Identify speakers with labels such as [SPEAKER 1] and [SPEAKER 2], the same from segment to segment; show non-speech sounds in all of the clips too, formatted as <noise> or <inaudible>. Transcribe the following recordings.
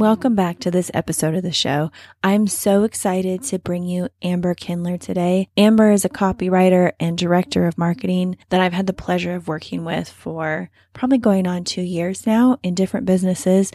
[SPEAKER 1] Welcome back to this episode of the show. I'm so excited to bring you Amber Kindler today. Amber is a copywriter and director of marketing that I've had the pleasure of working with for probably going on two years now in different businesses.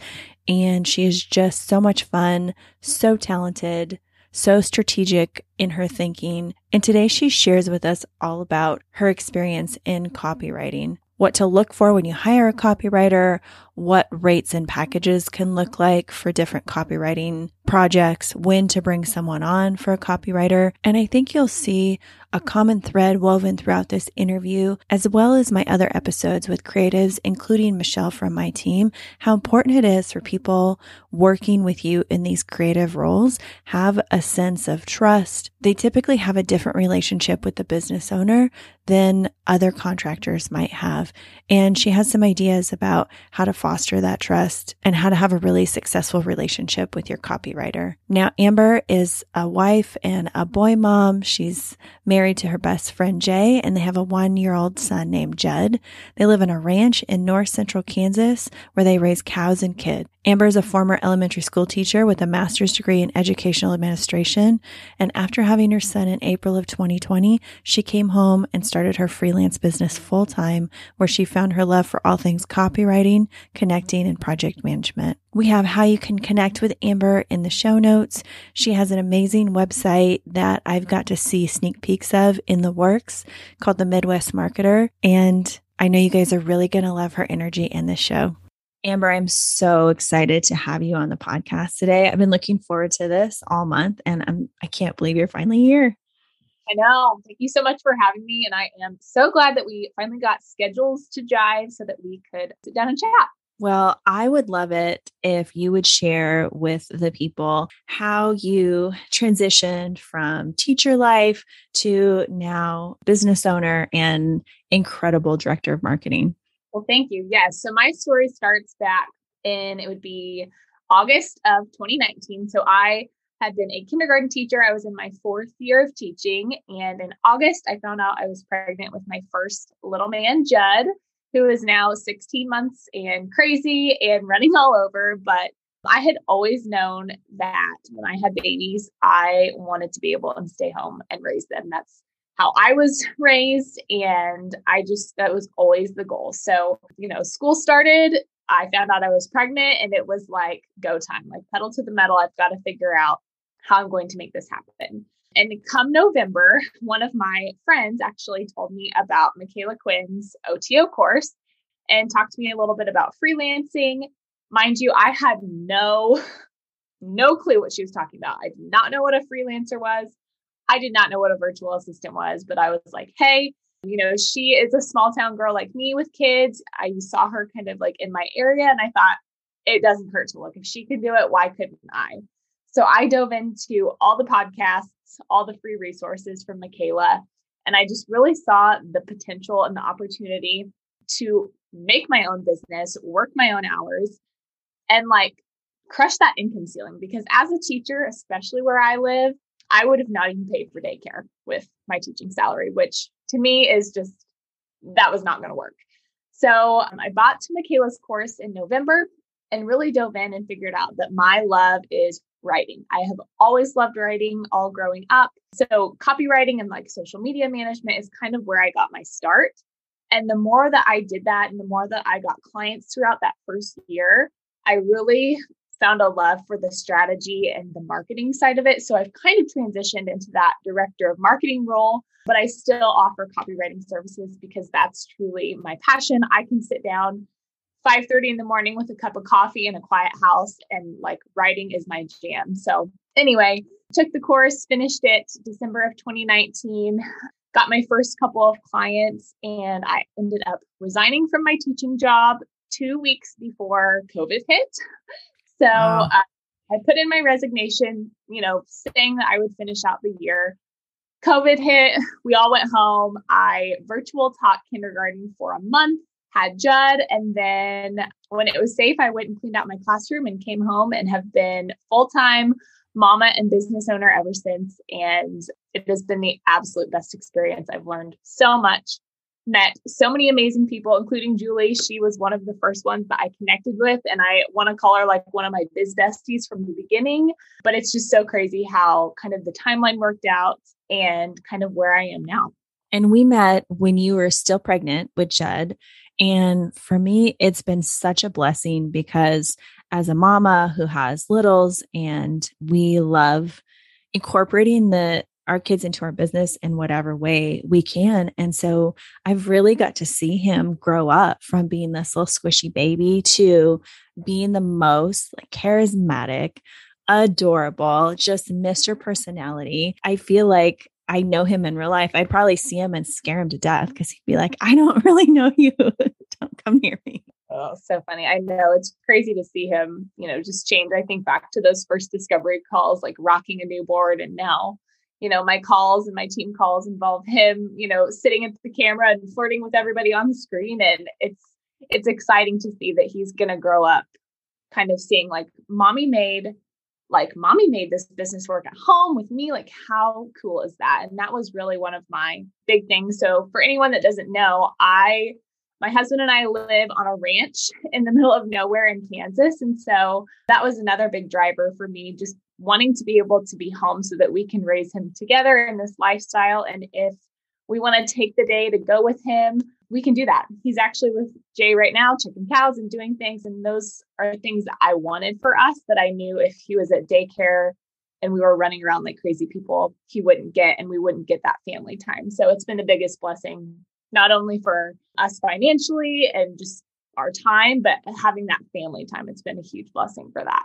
[SPEAKER 1] And she is just so much fun, so talented, so strategic in her thinking. And today she shares with us all about her experience in copywriting what to look for when you hire a copywriter, what rates and packages can look like for different copywriting projects, when to bring someone on for a copywriter. And I think you'll see a common thread woven throughout this interview, as well as my other episodes with creatives, including Michelle from my team, how important it is for people working with you in these creative roles have a sense of trust. They typically have a different relationship with the business owner than other contractors might have. And she has some ideas about how to foster that trust and how to have a really successful relationship with your copywriter. Now, Amber is a wife and a boy mom. She's married to her best friend Jay, and they have a one year old son named Judd. They live in a ranch in north central Kansas where they raise cows and kids. Amber is a former elementary school teacher with a master's degree in educational administration. And after having her son in April of 2020, she came home and started her freelance business full time, where she found her love for all things copywriting, connecting, and project management. We have how you can connect with Amber in the show notes. She has an amazing website that I've got to see sneak peeks of in the works called The Midwest Marketer. And I know you guys are really going to love her energy in this show. Amber, I'm so excited to have you on the podcast today. I've been looking forward to this all month and I'm I can't believe you're finally here.
[SPEAKER 2] I know. Thank you so much for having me. And I am so glad that we finally got schedules to jive so that we could sit down and chat.
[SPEAKER 1] Well, I would love it if you would share with the people how you transitioned from teacher life to now business owner and incredible director of marketing.
[SPEAKER 2] Well, thank you. Yes. So my story starts back in, it would be August of 2019. So I had been a kindergarten teacher. I was in my fourth year of teaching. And in August, I found out I was pregnant with my first little man, Judd, who is now 16 months and crazy and running all over. But I had always known that when I had babies, I wanted to be able to stay home and raise them. That's how I was raised. And I just, that was always the goal. So, you know, school started. I found out I was pregnant and it was like go time, like pedal to the metal. I've got to figure out how I'm going to make this happen. And come November, one of my friends actually told me about Micala Quinn's OTO course and talked to me a little bit about freelancing. Mind you, I had no no clue what she was talking about. I did not know what a freelancer was. I did not know what a virtual assistant was, but I was like, hey, you know, she is a small town girl like me with kids. I saw her kind of like in my area and I thought it doesn't hurt to look. If she could do it, why couldn't I? So I dove into all the podcasts, all the free resources from Micala, and I just really saw the potential and the opportunity to make my own business, work my own hours, and like crush that income ceiling. Because as a teacher, especially where I live, I would have not even paid for daycare with my teaching salary, which to me is just that was not going to work. So um, I bought to Micala's course in November and really dove in and figured out that my love is writing. I have always loved writing all growing up. So copywriting and like social media management is kind of where I got my start. And the more that I did that and the more that I got clients throughout that first year, I really found a love for the strategy and the marketing side of it. So I've kind of transitioned into that director of marketing role, but I still offer copywriting services because that's truly my passion. I can sit down 5:30 in the morning with a cup of coffee in a quiet house and like writing is my jam. So anyway, took the course, finished it December of 2019, got my first couple of clients and I ended up resigning from my teaching job 2 weeks before COVID hit. So wow. uh, I put in my resignation, you know, saying that I would finish out the year. COVID hit. <laughs> We all went home. I virtual taught kindergarten for a month, had Judd. And then when it was safe, I went and cleaned out my classroom and came home and have been full time mama and business owner ever since. And it has been the absolute best experience. I've learned so much met so many amazing people, including Julie. She was one of the first ones that I connected with. And I want to call her like one of my biz besties from the beginning. But it's just so crazy how kind of the timeline worked out and kind of where I am now.
[SPEAKER 1] And we met when you were still pregnant with Judd. And for me, it's been such a blessing because as a mama who has littles and we love incorporating the our kids into our business in whatever way we can. And so I've really got to see him grow up from being this little squishy baby to being the most like charismatic, adorable, just Mr. Personality. I feel like I know him in real life. I'd probably see him and scare him to death because he'd be like, I don't <laughs> really know you. don't come near me.
[SPEAKER 2] Oh, so funny. I know it's crazy to see him, you know, just change. I think back to those first discovery calls, like rocking a new board. And now, you know, my calls and my team calls involve him, you know, sitting at the camera and flirting with everybody on the screen. And it's, it's exciting to see that he's going to grow up kind of seeing like mommy made, like mommy made this business work at home with me. Like, how cool is that? And that was really one of my big things. So, for anyone that doesn't know, I my husband and I live on a ranch in the middle of nowhere in Kansas. And so that was another big driver for me, just wanting to be able to be home so that we can raise him together in this lifestyle. And if we want to take the day to go with him, we can do that. He's actually with Jay right now, checking cows and doing things. And those are things that I wanted for us that I knew if he was at daycare and we were running around like crazy people, he wouldn't get and we wouldn't get that family time. So it's been the biggest blessing not only for us financially and just our time, but having that family time. It's been a huge blessing for that.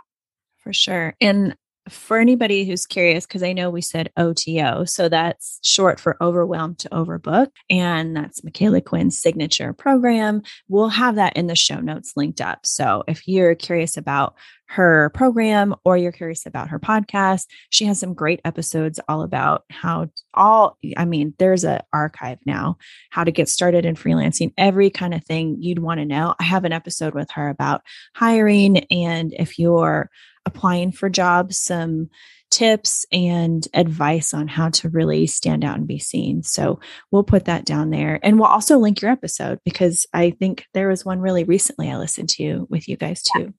[SPEAKER 1] For sure. And for anybody who's curious, because I know we said OTO, so that's short for overwhelmed to overbook. And that's Micala Quinn's signature program. We'll have that in the show notes linked up. So if you're curious about her program or you're curious about her podcast, she has some great episodes all about how all, I mean, there's an archive now, how to get started in freelancing, every kind of thing you'd want to know. I have an episode with her about hiring. And if you're applying for jobs, some tips and advice on how to really stand out and be seen. So we'll put that down there. And we'll also link your episode because I think there was one really recently I listened to with you guys too.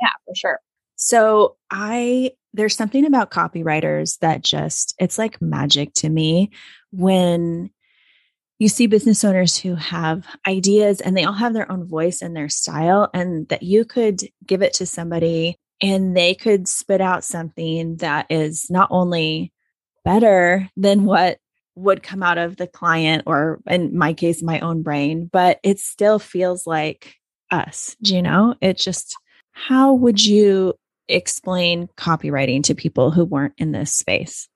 [SPEAKER 2] Yeah, for sure.
[SPEAKER 1] So I there's something about copywriters that just it's like magic to me when you see business owners who have ideas and they all have their own voice and their style and that you could give it to somebody and they could spit out something that is not only better than what would come out of the client or in my case my own brain but it still feels like us you know it just how would you explain copywriting to people who weren't in this space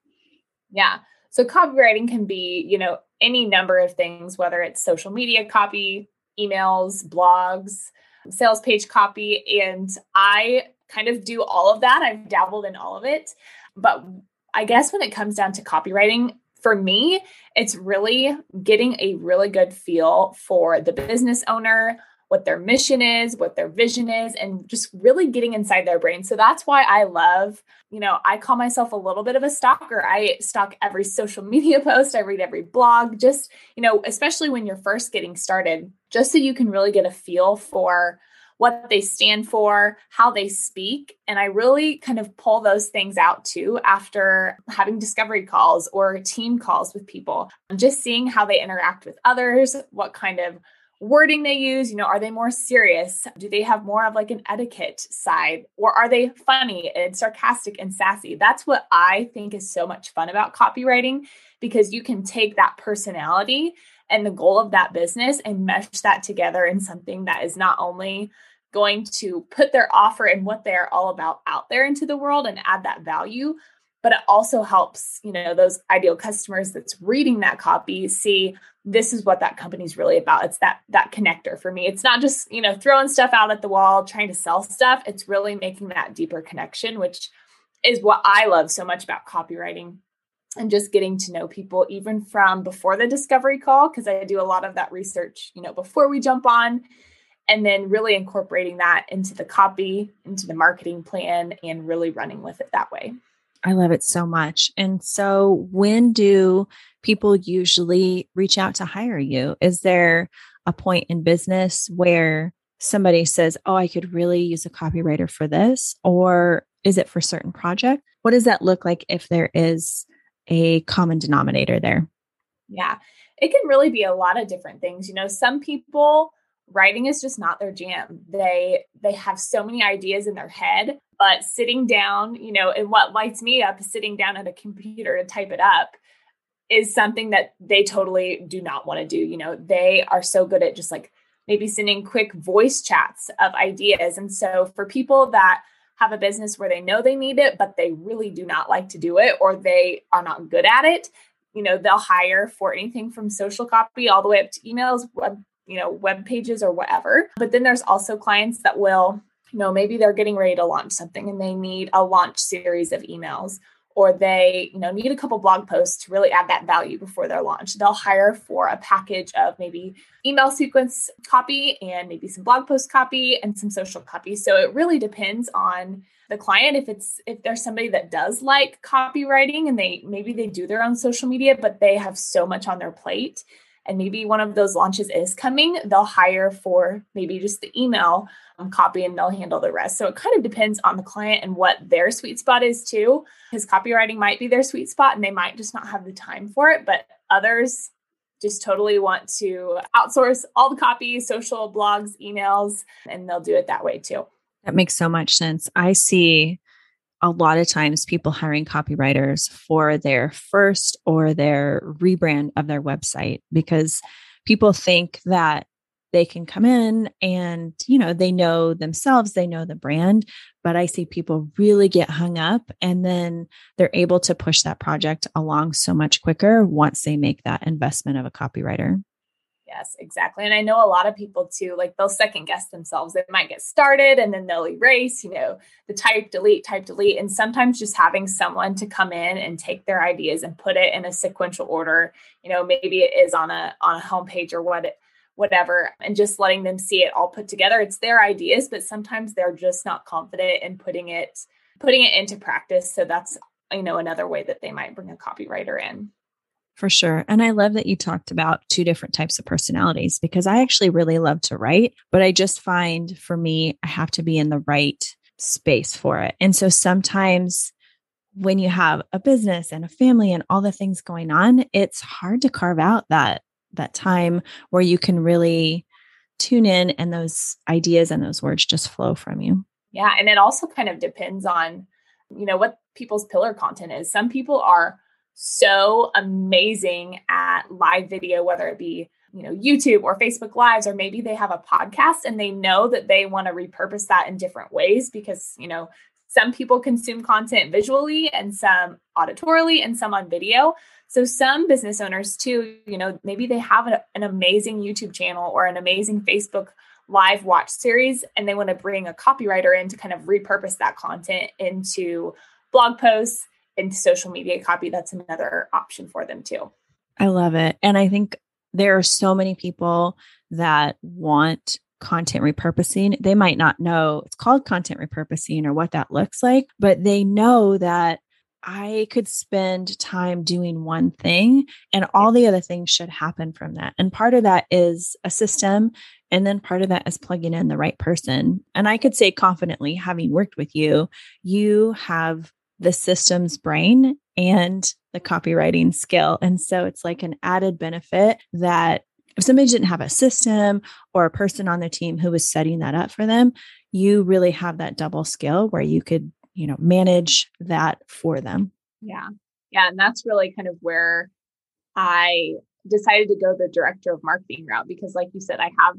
[SPEAKER 2] yeah so copywriting can be you know any number of things whether it's social media copy emails blogs sales page copy and i kind of do all of that. I've dabbled in all of it. But I guess when it comes down to copywriting, for me, it's really getting a really good feel for the business owner, what their mission is, what their vision is, and just really getting inside their brain. So that's why I love, you know, I call myself a little bit of a stalker. I stalk every social <laughs> media post, I read every blog, just, you know, especially when you're first getting started, just so you can really get a feel for what they stand for, how they speak. And I really kind of pull those things out too after having discovery calls or team calls with people, just seeing how they interact with others, what kind of wording they use you know are they more serious? Do they have more of like an etiquette side? Or are they funny and sarcastic and sassy? That's what i think is so much fun about copywriting because you can take that personality and the goal of that business and mesh that together in something that is not only going to put their offer and what they're all about out there into the world and add that value but it also helps you know those ideal customers that's reading that copy see this is what that company's really about. It's that that connector for me. It's not just you know throwing stuff out at the wall trying to sell stuff. It's really making that deeper connection which is what i love so much about copywriting and just getting to know people even from before the discovery call because i do a lot of that research you know before we jump on and then really incorporating that into the copy, into the marketing plan, and really running with it that way.
[SPEAKER 1] I love it so much. And so, when do people usually reach out to hire you? Is there a point in business where somebody says, Oh, I could really use a copywriter for this? Or is it for certain project? What does that look like if there is a common denominator there?
[SPEAKER 2] Yeah, it can really be a lot of different things. You know, some people writing is just not their jam. They they have so many ideas in their head, but sitting down, you know, and what lights me up is sitting down at a computer to type it up is something that they totally do not want to do. You know, they are so good at just like maybe sending quick voice chats of ideas. And so for people that have a business where they know they need it, but they really do not like to do it or they are not good at it, you know, they'll hire for anything from social copy all the way up to emails, web, you know, web pages or whatever. But then there's also clients that will, you know, maybe they're getting ready to launch something and they need a launch series of emails or they you know need a couple blog posts to really add that value before their launch. They'll hire for a package of maybe email sequence copy and maybe some blog post copy and some social copy. So it really depends on the client. If it's if there's somebody that does like copywriting and they maybe they do their own social media but they have so much on their plate and maybe one of those launches is coming, they'll hire for maybe just the email um, copy and they'll handle the rest. So it kind of depends on the client and what their sweet spot is too. Because copywriting might be their sweet spot and they might just not have the time for it, but others just totally want to outsource all the copy, social blogs, emails, and they'll do it that way too.
[SPEAKER 1] That makes so much sense. I see a lot of times people hiring copywriters for their first or their rebrand of their website because people think that they can come in and you know they know themselves they know the brand but i see people really get hung up and then they're able to push that project along so much quicker once they make that investment of a copywriter
[SPEAKER 2] Yes, exactly. And I know a lot of people too, like they'll second guess themselves. They might get started and then they'll erase, you know, the type, delete, type, delete. And sometimes just having someone to come in and take their ideas and put it in a sequential order, you know, maybe it is on a on a homepage or what whatever, and just letting them see it all put together. It's their ideas, but sometimes they're just not confident in putting it putting it into practice. So that's you know another way that they might bring a copywriter in.
[SPEAKER 1] For sure. And I love that you talked about two different types of personalities because I actually really love to write, but I just find for me, I have to be in the right space for it. And so sometimes when you have a business and a family and all the things going on, it's hard to carve out that that time where you can really tune in and those ideas and those words just flow from you.
[SPEAKER 2] Yeah, and it also kind of depends on you know what people's pillar content is. Some people are so amazing at live video, whether it be you know YouTube or Facebook Lives, or maybe they have a podcast and they know that they want to repurpose that in different ways because you know some people consume content visually and some auditorily and some on video. So some business owners too, you know, maybe they have a, an amazing YouTube channel or an amazing Facebook live watch series and they want to bring a copywriter in to kind of repurpose that content into blog posts into social media copy, that's another option for them too.
[SPEAKER 1] I love it. And I think there are so many people that want content repurposing. They might not know it's called content repurposing or what that looks like, but they know that I could spend time doing one thing and all the other things should happen from that. And part of that is a system. And then part of that is plugging in the right person. And I could say confidently, having worked with you, you have the systems brain and the copywriting skill. And so it's like an added benefit that if somebody didn't have a system or a person on the team who was setting that up for them, you really have that double skill where you could, you know, manage that for them.
[SPEAKER 2] Yeah. Yeah. And that's really kind of where I decided to go the director of marketing route because, like you said, I have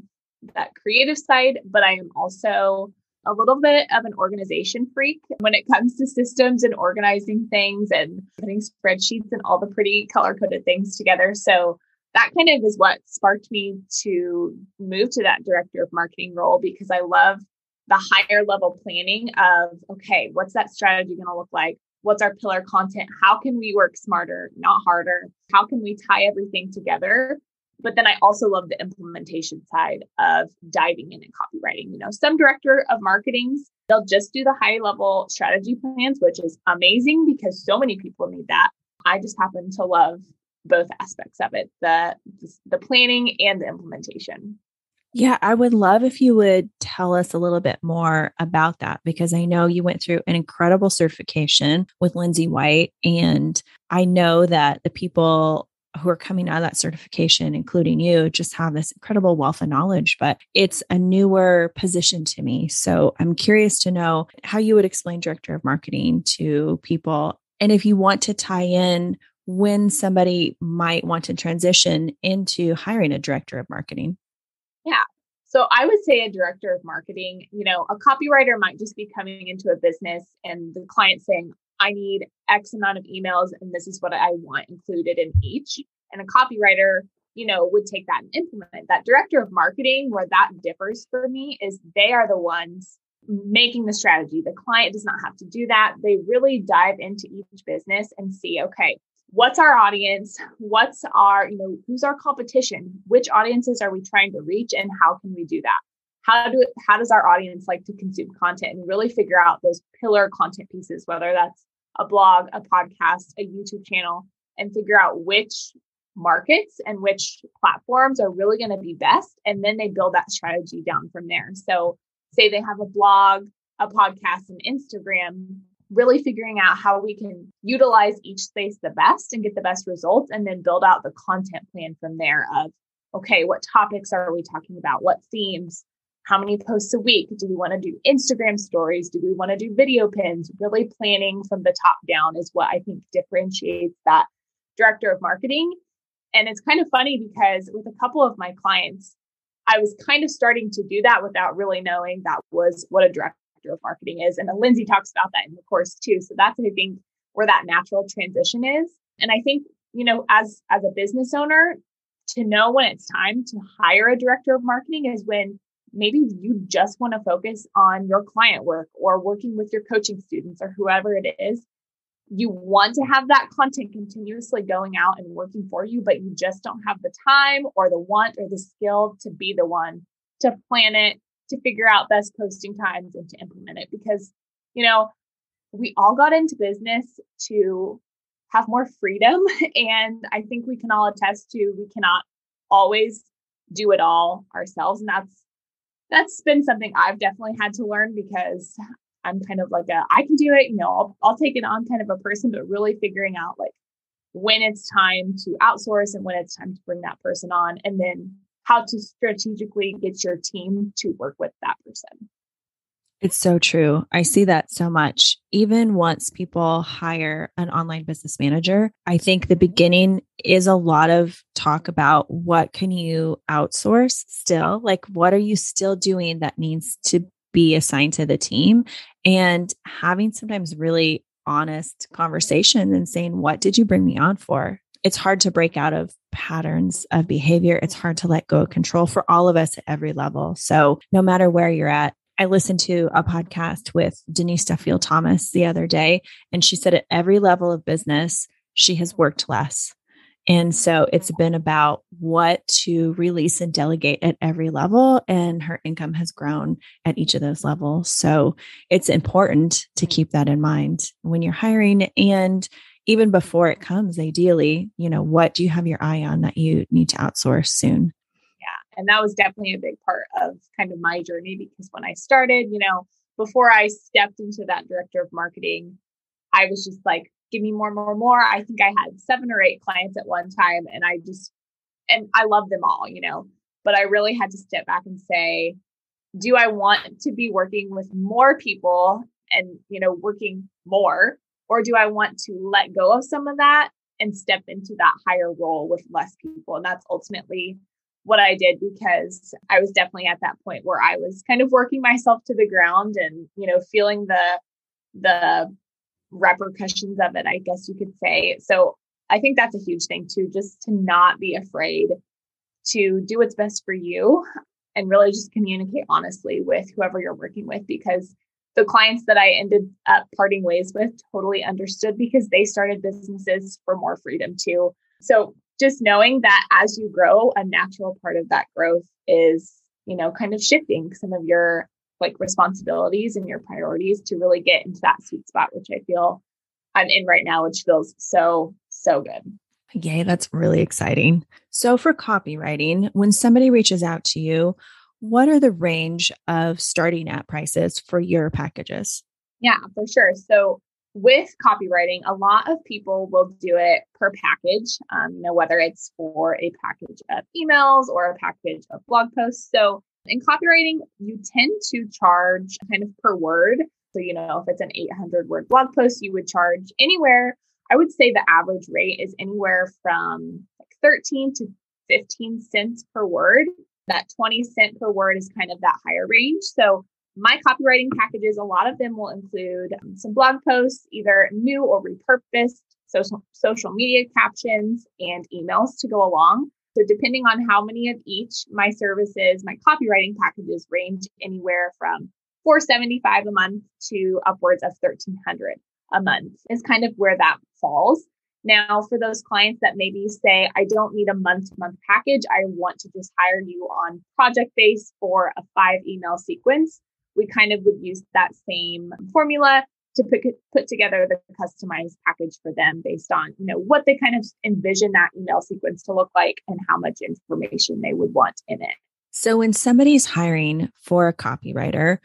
[SPEAKER 2] that creative side, but I am also a little bit of an organization freak when it comes to systems and organizing things and putting spreadsheets and all the pretty color coded things together. So that kind of is what sparked me to move to that director of marketing role because I love the higher level planning of okay, what's that strategy going to look like? What's our pillar content? How can we work smarter, not harder? How can we tie everything together But then I also love the implementation side of diving in and copywriting. You know, some director of marketings, they'll just do the high level strategy plans, which is amazing because so many people need that. I just happen to love both aspects of it the the planning and the implementation
[SPEAKER 1] yeah, I would love if you would tell us a little bit more about that because I know you went through an incredible certification with Lindsay White. And I know that the people who are coming out of that certification, including you, just have this incredible wealth of knowledge, but it's a newer position to me. So I'm curious to know how you would explain director of marketing to people. And if you want to tie in when somebody might want to transition into hiring a director of marketing.
[SPEAKER 2] Yeah. So I would say a director of marketing, you know, a copywriter might just be coming into a business and the client saying, I need X amount of emails and this is what I want included in each. And a copywriter, you know, would take that and implement that. Director of marketing, where that differs for me, is they are the ones making the strategy. The client does not have to do that. They really dive into each business and see, okay, what's our audience what's our you know who's our competition which audiences are we trying to reach and how can we do that how do how does our audience like to consume content and really figure out those pillar content pieces whether that's a blog a podcast a youtube channel and figure out which markets and which platforms are really going to be best and then they build that strategy down from there. So say they have a blog a podcast and instagram really figuring out how we can utilize each space the best and get the best results and then build out the content plan from there of okay what topics are we talking about? What themes how many posts a week do we want to do instagram stories do we want to do video pins really planning from the top down is what i think differentiates that director of marketing and it's kind of funny because with a couple of my clients i was kind of starting to do that without really knowing that was what a director of marketing is. And Lindsay talks about that in the course too. So that's, I think, where that natural transition is. And I think, you know, as as a business owner, to know when it's time to hire a director of marketing is when maybe you just want to focus on your client work or working with your coaching students or whoever it is. You want to have that content continuously going out and working for you, but you just don't have the time or the want or the skill to be the one to plan it, to figure out best posting times and to implement it because, you know, we all got into business to have more freedom. <laughs> And I think we can all attest to we cannot always do it all ourselves. And that's that's been something I've definitely had to learn because I'm kind of like a I can do it, you know, I'll, I'll take it on kind of a person, but really figuring out like when it's time to outsource and when it's time to bring that person on and then how to strategically get your team to work with that person.
[SPEAKER 1] It's so true. I see that so much. Even once people hire an online business manager, I think the beginning is a lot of talk about what can you outsource still? Like what are you still doing that needs to be assigned to the team and having sometimes really honest conversation and saying what did you bring me on for? It's hard to break out of patterns of behavior. It's hard to let go of control for all of us at every level. So, no matter where you're at, I listened to a podcast with Denise Duffield Thomas the other day, and she said at every level of business, she has worked less. And so it's been about what to release and delegate at every level. And her income has grown at each of those levels. So it's important to keep that in mind when you're hiring. And even before it comes, ideally, you know, what do you have your eye on that you need to outsource soon?
[SPEAKER 2] And that was definitely a big part of kind of my journey because when I started, you know, before I stepped into that director of marketing, I was just like, give me more, more, more. I think I had seven or eight clients at one time and I just, and I love them all, you know, but I really had to step back and say, do I want to be working with more people and, you know, working more or do I want to let go of some of that and step into that higher role with less people? And that's ultimately what I did because I was definitely at that point where I was kind of working myself to the ground and, you know, feeling the the repercussions of it, I guess you could say. So I think that's a huge thing too, just to not be afraid to do what's best for you and really just communicate honestly with whoever you're working with because the clients that I ended up parting ways with totally understood because they started businesses for more freedom too. So just knowing that as you grow, a natural part of that growth is, you know, kind of shifting some of your like responsibilities and your priorities to really get into that sweet spot, which I feel I'm in right now, which feels so, so good.
[SPEAKER 1] Yay, that's really exciting. So, for copywriting, when somebody reaches out to you, what are the range of starting at prices for your packages?
[SPEAKER 2] Yeah, for sure. So, with copywriting, a lot of people will do it per package, um, you know, whether it's for a package of emails or a package of blog posts. So, in copywriting, you tend to charge kind of per word. So, you know, if it's an 800 word blog post, you would charge anywhere. I would say the average rate is anywhere from like 13 to 15 cents per word. That 20 cent per word is kind of that higher range. So, my copywriting packages, a lot of them will include um, some blog posts, either new or repurposed, social, social media captions, and emails to go along. So, depending on how many of each, my services, my copywriting packages range anywhere from 475 a month to upwards of 1300 a month is kind of where that falls. Now, for those clients that maybe say, I don't need a month to month package, I want to just hire you on project base for a five email sequence, we kind of would use that same formula to put, put together the customized package for them based on you know what they kind of envision that email sequence to look like and how much information they would want in it.
[SPEAKER 1] So when somebody's hiring for a copywriter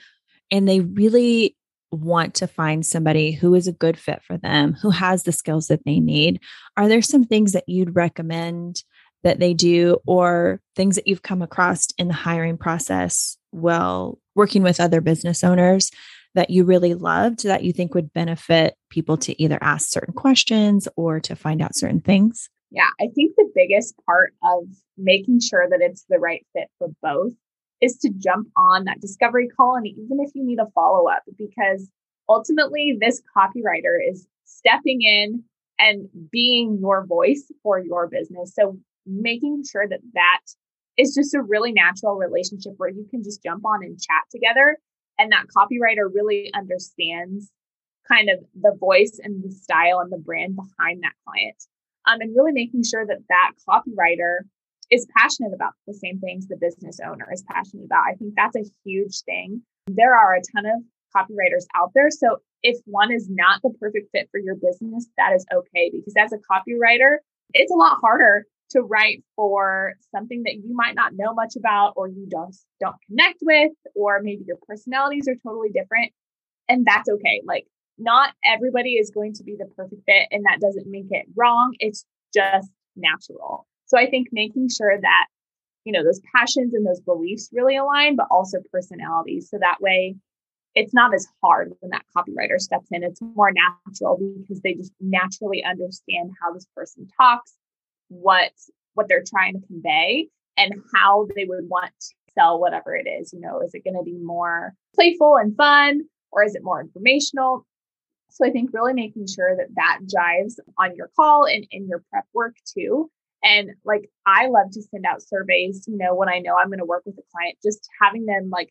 [SPEAKER 1] and they really want to find somebody who is a good fit for them who has the skills that they need are there some things that you'd recommend that they do or things that you've come across in the hiring process while working with other business owners that you really loved that you think would benefit people to either ask certain questions or to find out certain things?
[SPEAKER 2] Yeah, I think the biggest part of making sure that it's the right fit for both is to jump on that discovery call. And even if you need a follow up, because ultimately, this copywriter is stepping in and being your voice for your business. So making sure that that is just a really natural relationship where you can just jump on and chat together. And that copywriter really understands kind of the voice and the style and the brand behind that client. Um, and really making sure that that copywriter is passionate about the same things the business owner is passionate about. I think that's a huge thing. There are a ton of copywriters out there. So if one is not the perfect fit for your business, that is okay because as a copywriter, it's a lot harder to write for something that you might not know much about or you don't don't connect with or maybe your personalities are totally different and that's okay. Like not everybody is going to be the perfect fit and that doesn't make it wrong. It's just natural. So i think making sure that you know those passions and those beliefs really align but also personalities. So that way it's not as hard when that copywriter steps in. It's more natural because they just naturally understand how this person talks what what they're trying to convey and how they would want to sell whatever it is. You know, is it going to be more playful and fun or is it more informational? So I think really making sure that that jives on your call and in your prep work too. And like I love to send out surveys, you know, when I know I'm going to work with a client, just having them like,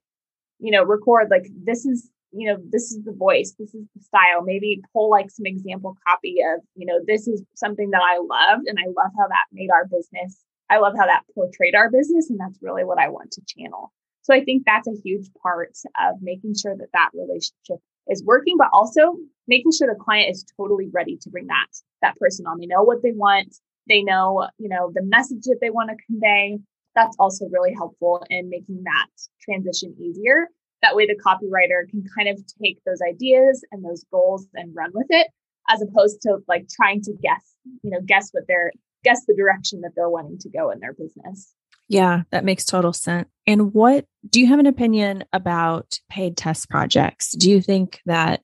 [SPEAKER 2] you know, record like this is you know, this is the voice, this is the style. Maybe pull like some example copy of, you know, this is something that I loved and I love how that made our business. I love how that portrayed our business. And that's really what I want to channel. So I think that's a huge part of making sure that that relationship is working, but also making sure the client is totally ready to bring that, that person on. They know what they want. They know, you know, the message that they want to convey. That's also really helpful in making that transition easier that way, the copywriter can kind of take those ideas and those goals and run with it, as opposed to like trying to guess, you know, guess what they're guess the direction that they're wanting to go in their business.
[SPEAKER 1] Yeah, that makes total sense. And what do you have an opinion about paid test projects? Do you think that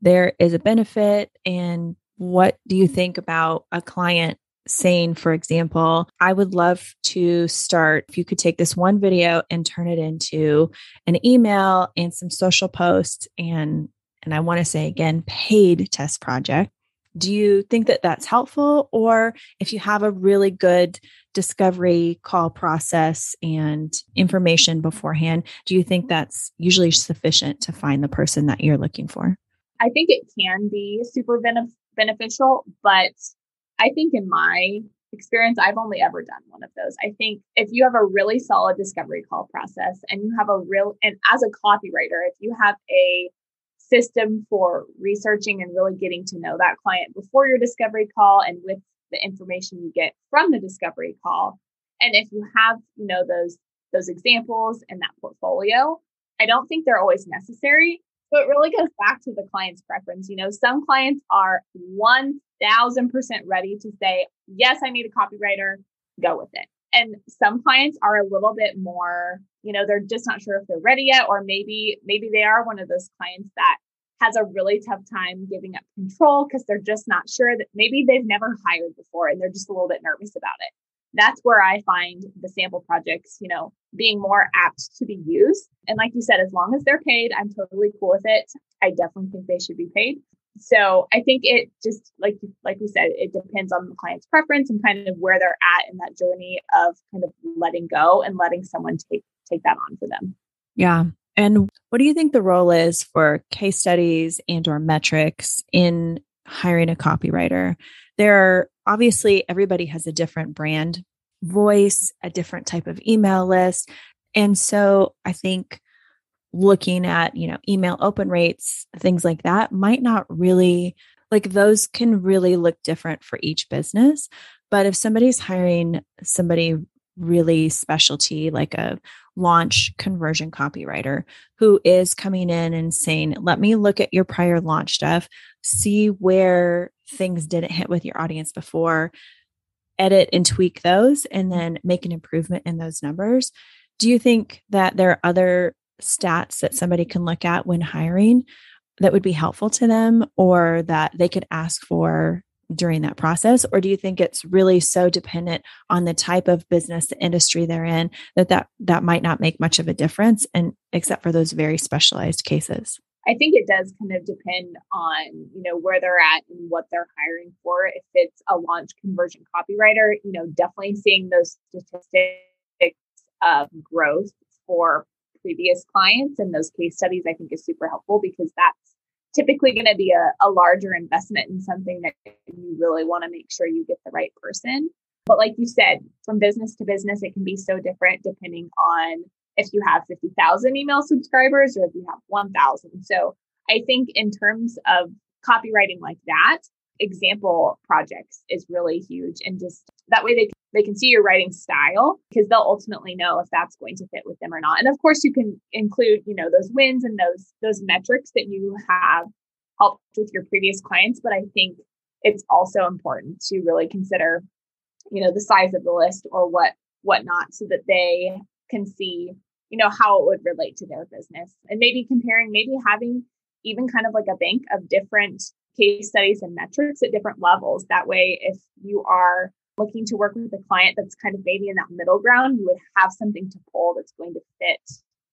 [SPEAKER 1] there is a benefit? And what do you think about a client saying, for example, I would love to start, if you could take this one video and turn it into an email and some social posts and and I want to say again, paid test project. Do you think that that's helpful? Or if you have a really good discovery call process and information beforehand, do you think that's usually sufficient to find the person that you're looking for?
[SPEAKER 2] I think it can be super benef- beneficial, but I think in my experience, I've only ever done one of those. I think if you have a really solid discovery call process and you have a real, and as a copywriter, if you have a system for researching and really getting to know that client before your discovery call and with the information you get from the discovery call, and if you have, you know, those those examples and that portfolio, I don't think they're always necessary. So it really goes back to the client's preference. You know, some clients are 1000% ready to say, yes, I need a copywriter, go with it. And some clients are a little bit more, you know, they're just not sure if they're ready yet, or maybe, maybe they are one of those clients that has a really tough time giving up control because they're just not sure that maybe they've never hired before and they're just a little bit nervous about it that's where I find the sample projects, you know, being more apt to be used. And like you said, as long as they're paid, I'm totally cool with it. I definitely think they should be paid. So I think it just like like we said, it depends on the client's preference and kind of where they're at in that journey of kind of letting go and letting someone take take that on for them.
[SPEAKER 1] Yeah. And what do you think the role is for case studies and or metrics in hiring a copywriter? There are obviously everybody has a different brand voice, a different type of email list. And so I think looking at, you know, email open rates, things like that might not really like those can really look different for each business. But if somebody's hiring somebody really specialty, like a launch conversion copywriter who is coming in and saying, let me look at your prior launch stuff, see where things didn't hit with your audience before, edit and tweak those, and then make an improvement in those numbers. Do you think that there are other stats that somebody can look at when hiring that would be helpful to them or that they could ask for during that process or do you think it's really so dependent on the type of business the industry they're in that that that might not make much of a difference and except for those very specialized cases
[SPEAKER 2] I think it does kind of depend on, you know, where they're at and what they're hiring for. If it's a launch conversion copywriter, you know, definitely seeing those statistics of growth for previous clients and those case studies, I think is super helpful because that's typically going to be a, a larger investment in something that you really want to make sure you get the right person. But like you said, from business to business, it can be so different depending on if you have 50,000 email subscribers or if you have 1,000. So I think in terms of copywriting like that, example projects is really huge. And just that way they, they can see your writing style because they'll ultimately know if that's going to fit with them or not. And of course you can include, you know, those wins and those, those metrics that you have helped with your previous clients. But I think it's also important to really consider, you know, the size of the list or what, whatnot so that they can see you know, how it would relate to their business and maybe comparing, maybe having even kind of like a bank of different case studies and metrics at different levels. That way, if you are looking to work with a client that's kind of maybe in that middle ground, you would have something to pull that's going to fit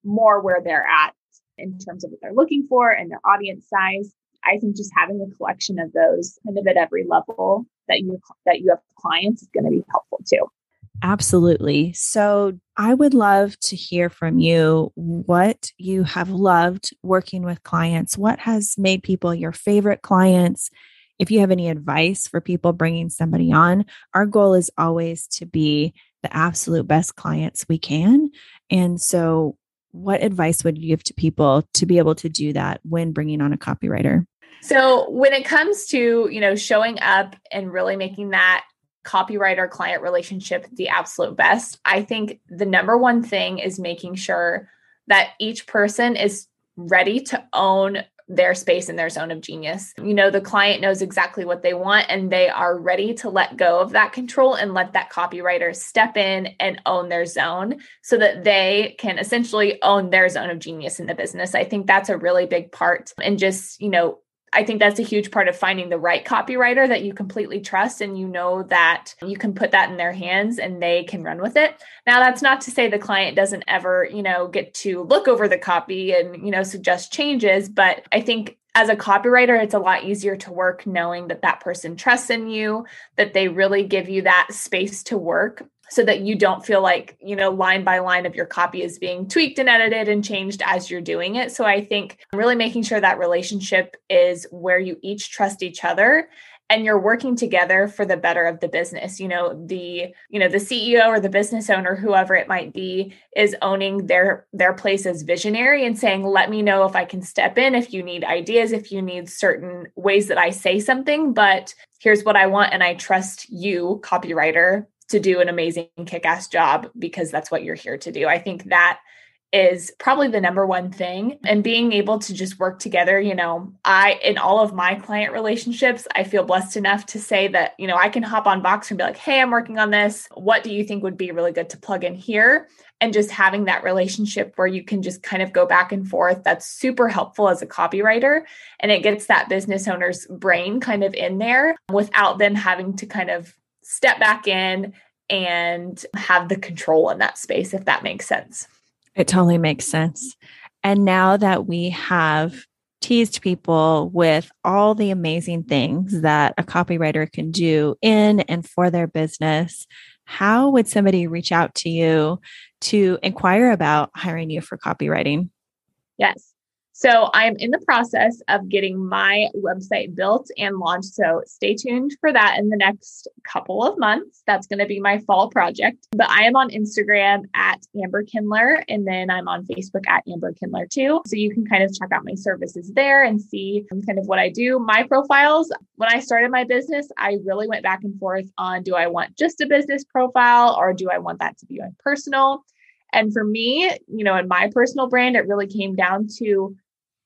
[SPEAKER 2] more where they're at in terms of what they're looking for and their audience size. I think just having a collection of those kind of at every level that you that you have clients is going to be helpful too.
[SPEAKER 1] Absolutely. So, I would love to hear from you what you have loved working with clients. What has made people your favorite clients? If you have any advice for people bringing somebody on, our goal is always to be the absolute best clients we can. And so, what advice would you give to people to be able to do that when bringing on a copywriter?
[SPEAKER 2] So, when it comes to, you know, showing up and really making that copywriter client relationship the absolute best. I think the number one thing is making sure that each person is ready to own their space and their zone of genius. You know, the client knows exactly what they want and they are ready to let go of that control and let that copywriter step in and own their zone so that they can essentially own their zone of genius in the business. I think that's a really big part and just, you know, I think that's a huge part of finding the right copywriter that you completely trust and you know that you can put that in their hands and they can run with it. Now that's not to say the client doesn't ever, you know, get to look over the copy and, you know, suggest changes, but I think as a copywriter, it's a lot easier to work knowing that that person trusts in you, that they really give you that space to work so that you don't feel like, you know, line by line of your copy is being tweaked and edited and changed as you're doing it. So I think really making sure that relationship is where you each trust each other and you're working together for the better of the business you know the you know the ceo or the business owner whoever it might be is owning their their place as visionary and saying let me know if i can step in if you need ideas if you need certain ways that i say something but here's what i want and i trust you copywriter to do an amazing kick-ass job because that's what you're here to do. I think that is probably the number one thing. And being able to just work together you know i in all of my client relationships i feel blessed enough to say that you know i can hop on Voxer and be like hey i'm working on this. What do you think would be really good to plug in here? And just having that relationship where you can just kind of go back and forth that's super helpful as a copywriter. And it gets that business owner's brain kind of in there without them having to kind of step back in and have the control in that space if that makes sense
[SPEAKER 1] it totally makes sense. And now that we have teased people with all the amazing things that a copywriter can do in and for their business, how would somebody reach out to you to inquire about hiring you for copywriting?
[SPEAKER 2] Yes. So I'm in the process of getting my website built and launched. So stay tuned for that in the next couple of months. That's going to be my fall project. But I am on Instagram at Amber Kindler, and then I'm on Facebook at Amber Kindler too. So you can kind of check out my services there and see um, kind of what I do. My profiles, when I started my business, I really went back and forth on do I want just a business profile or do I want that to be my personal? And for me, you know, in my personal brand, it really came down to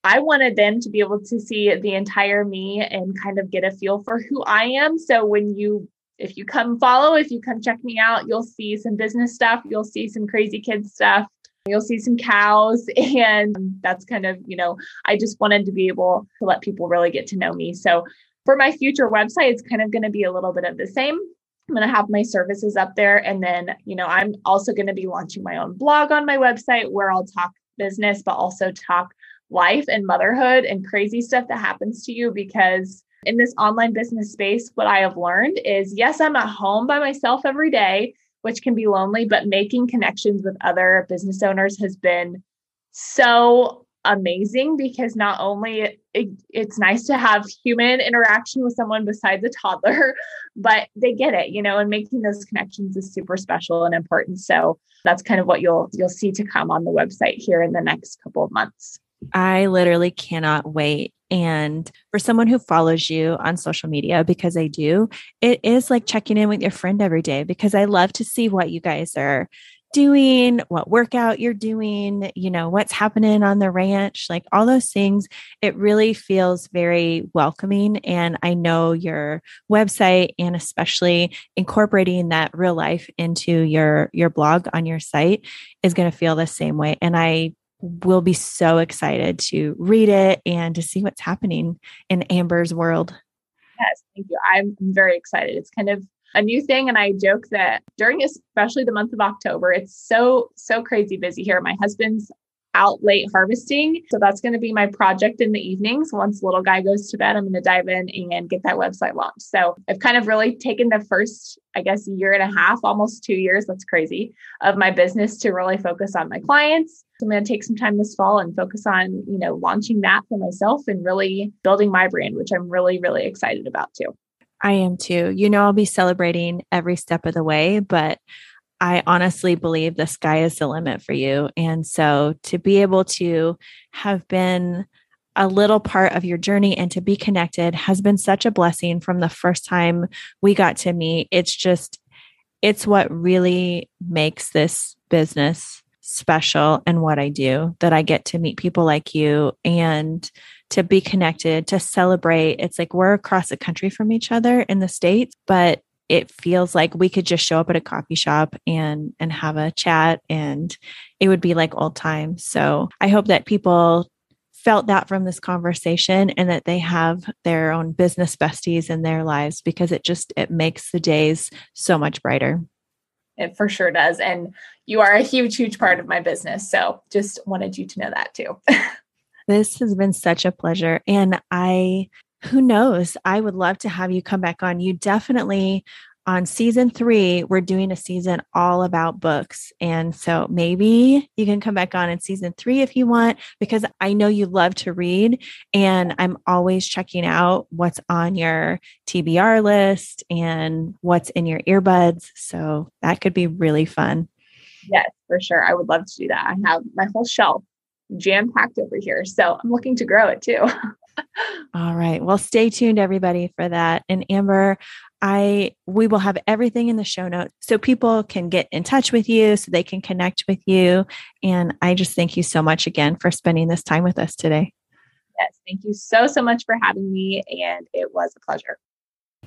[SPEAKER 2] I wanted them to be able to see the entire me and kind of get a feel for who I am. So when you if you come follow, if you come check me out, you'll see some business stuff, you'll see some crazy kids stuff, you'll see some cows <laughs> and that's kind of, you know, I just wanted to be able to let people really get to know me. So for my future website, it's kind of going to be a little bit of the same. I'm going to have my services up there and then, you know, I'm also going to be launching my own blog on my website where I'll talk business but also talk life and motherhood and crazy stuff that happens to you because in this online business space, what I have learned is yes, I'm at home by myself every day, which can be lonely, but making connections with other business owners has been so amazing because not only it, it's nice to have human interaction with someone besides a toddler, <laughs> but they get it, you know, and making those connections is super special and important. So that's kind of what you'll you'll see to come on the website here in the next couple of months.
[SPEAKER 1] I literally cannot wait. And for someone who follows you on social media, because I do, it is like checking in with your friend every day because I love to see what you guys are doing, what workout you're doing, you know, what's happening on the ranch, like all those things. It really feels very welcoming. And I know your website and especially incorporating that real life into your your blog on your site is going to feel the same way. And I will be so excited to read it and to see what's happening in Amber's world.
[SPEAKER 2] Yes, thank you. I'm very excited. It's kind of a new thing. And I joke that during especially the month of October, it's so, so crazy busy here. My husband's out late harvesting. So that's going to be my project in the evenings. Once little guy goes to bed, I'm going to dive in and get that website launched. So I've kind of really taken the first, I guess, year and a half, almost two years, that's crazy, of my business to really focus on my clients. So I'm going to take some time this fall and focus on, you know, launching that for myself and really building my brand, which I'm really, really excited about too.
[SPEAKER 1] I am too. You know, I'll be celebrating every step of the way, but I honestly believe the sky is the limit for you. And so to be able to have been a little part of your journey and to be connected has been such a blessing from the first time we got to meet. It's just, it's what really makes this business special and what I do that I get to meet people like you and to be connected, to celebrate. It's like we're across the country from each other in the States, but it feels like we could just show up at a coffee shop and and have a chat and it would be like old times. So i hope that people felt that from this conversation and that they have their own business besties in their lives because it just it makes the days so much brighter.
[SPEAKER 2] It for sure does. And you are a huge huge part of my business. So just wanted you to know that too. <laughs>
[SPEAKER 1] This has been such a pleasure. And i who knows? I would love to have you come back on. You definitely on season three, we're doing a season all about books. And so maybe you can come back on in season three if you want, because I know you love to read. And I'm always checking out what's on your TBR list and what's in your earbuds. So that could be really fun.
[SPEAKER 2] Yes, for sure. I would love to do that. I have my whole shelf jam packed over here. So I'm looking to grow it too. <laughs>
[SPEAKER 1] All right. Well, stay tuned, everybody, for that. And Amber, I we will have everything in the show notes so people can get in touch with you, so they can connect with you. And I just thank you so much again for spending this time with us today.
[SPEAKER 2] Yes, thank you so so much for having me, and it was a pleasure.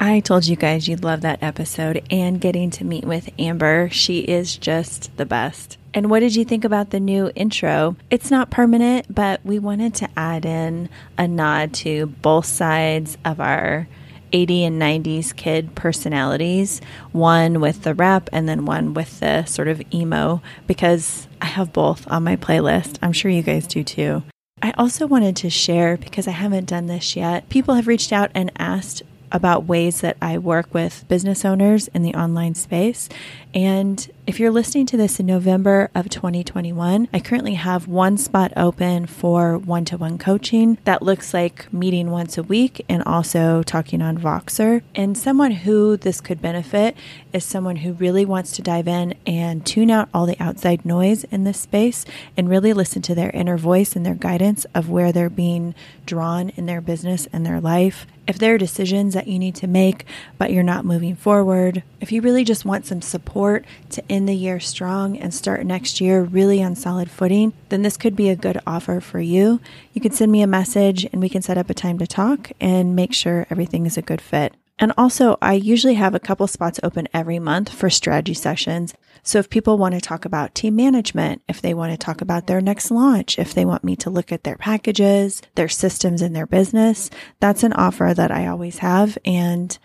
[SPEAKER 1] I told you guys you'd love that episode and getting to meet with Amber. She is just the best. And what did you think about the new intro? It's not permanent, but we wanted to add in a nod to both sides of our 80 and 90s kid personalities, one with the rap and then one with the sort of emo, because I have both on my playlist. I'm sure you guys do too. I also wanted to share, because I haven't done this yet, people have reached out and asked about ways that I work with business owners in the online space. And if you're listening to this in November of 2021, I currently have one spot open for one to one coaching that looks like meeting once a week and also talking on Voxer. And someone who this could benefit is someone who really wants to dive in and tune out all the outside noise in this space and really listen to their inner voice and their guidance of where they're being drawn in their business and their life. If there are decisions that you need to make, but you're not moving forward, if you really just want some support to end the year strong and start next year really on solid footing, then this could be a good offer for you. You can send me a message and we can set up a time to talk and make sure everything is a good fit. And also, I usually have a couple spots open every month for strategy sessions. So if people want to talk about team management, if they want to talk about their next launch, if they want me to look at their packages, their systems in their business, that's an offer that I always have. And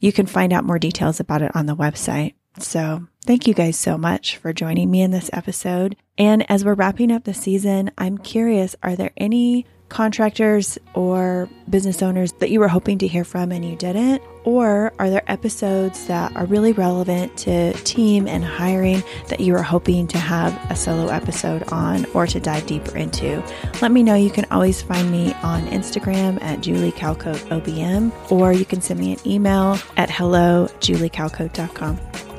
[SPEAKER 1] you can find out more details about it on the website. So thank you guys so much for joining me in this episode. And as we're wrapping up the season, I'm curious, are there any contractors or business owners that you were hoping to hear from and you didn't? Or are there episodes that are really relevant to team and hiring that you were hoping to have a solo episode on or to dive deeper into? Let me know. You can always find me on Instagram at Julie Calcote OBM, or you can send me an email at hello juliecalcote.com.